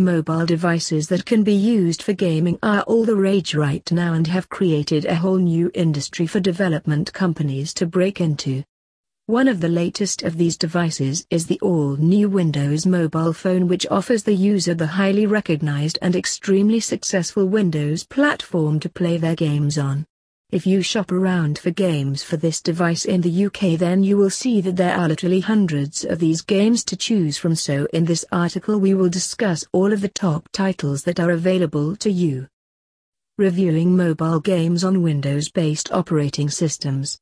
Mobile devices that can be used for gaming are all the rage right now and have created a whole new industry for development companies to break into. One of the latest of these devices is the all-new Windows mobile phone which offers the user the highly recognized and extremely successful Windows platform to play their games on. If you shop around for games for this device in the UK then you will see that there are literally hundreds of these games to choose from so in this article we will discuss all of the top titles that are available to you. Reviewing mobile games on Windows-based operating systems.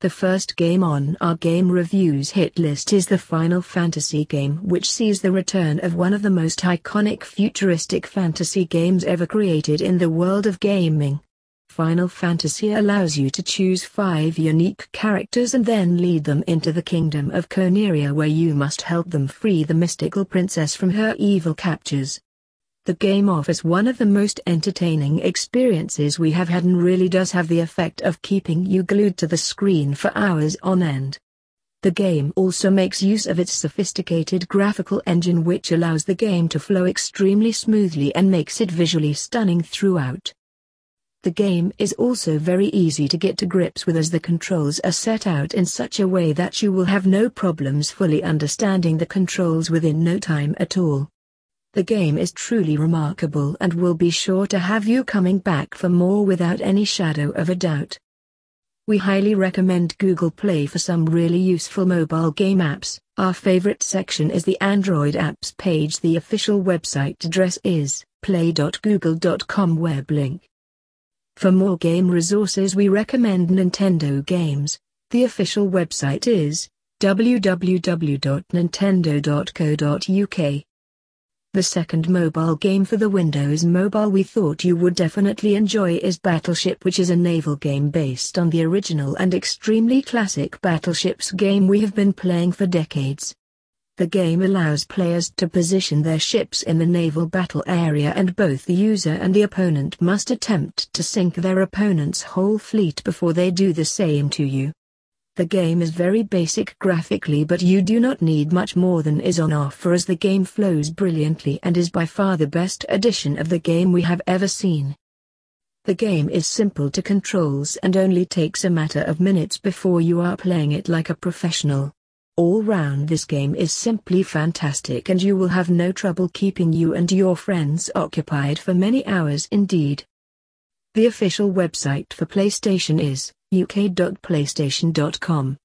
The first game on our game reviews hit list is the Final Fantasy game which sees the return of one of the most iconic futuristic fantasy games ever created in the world of gaming. Final Fantasy allows you to choose five unique characters and then lead them into the kingdom of Coneria where you must help them free the mystical princess from her evil captors. The game offers one of the most entertaining experiences we have had and really does have the effect of keeping you glued to the screen for hours on end. The game also makes use of its sophisticated graphical engine which allows the game to flow extremely smoothly and makes it visually stunning throughout. The game is also very easy to get to grips with as the controls are set out in such a way that you will have no problems fully understanding the controls within no time at all. The game is truly remarkable and will be sure to have you coming back for more without any shadow of a doubt. We highly recommend Google Play for some really useful mobile game apps. Our favorite section is the Android apps page. The official website address is play.google.com web link. For more game resources we recommend Nintendo Games. The official website is www.nintendo.co.uk. The second mobile game for the Windows Mobile we thought you would definitely enjoy is Battleship which is a naval game based on the original and extremely classic Battleships game we have been playing for decades. The game allows players to position their ships in the naval battle area and both the user and the opponent must attempt to sink their opponent's whole fleet before they do the same to you. The game is very basic graphically but you do not need much more than is on offer as the game flows brilliantly and is by far the best edition of the game we have ever seen. The game is simple to controls and only takes a matter of minutes before you are playing it like a professional. All round this game is simply fantastic and you will have no trouble keeping you and your friends occupied for many hours indeed. The official website for PlayStation is uk.playstation.com.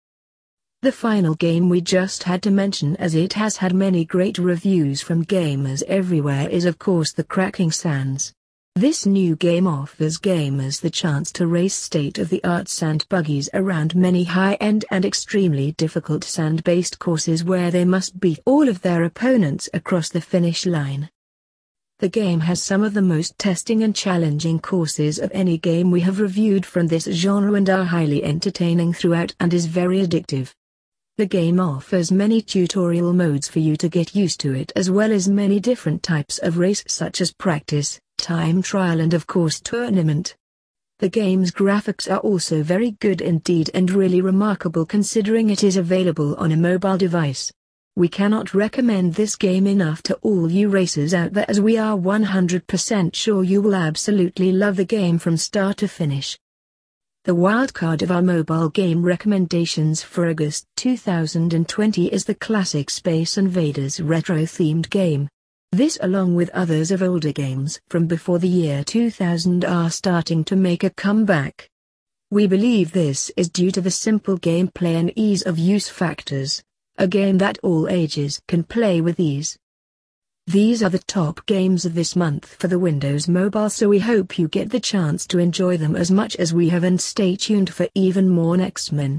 The final game we just had to mention as it has had many great reviews from gamers everywhere is of course the Cracking Sands. This new game offers gamers the chance to race state-of-the-art sand buggies around many high-end and extremely difficult sand-based courses where they must beat all of their opponents across the finish line. The game has some of the most testing and challenging courses of any game we have reviewed from this genre and are highly entertaining throughout and is very addictive. The game offers many tutorial modes for you to get used to it as well as many different types of race such as practice, time trial and of course tournament. The game's graphics are also very good indeed and really remarkable considering it is available on a mobile device. We cannot recommend this game enough to all you racers out there as we are 100% sure you will absolutely love the game from start to finish. The wildcard of our mobile game recommendations for August 2020 is the classic Space Invaders retro-themed game. This along with others of older games from before the year 2000 are starting to make a comeback. We believe this is due to the simple gameplay and ease of use factors, a game that all ages can play with ease. These are the top games of this month for the Windows Mobile so we hope you get the chance to enjoy them as much as we have and stay tuned for even more next men.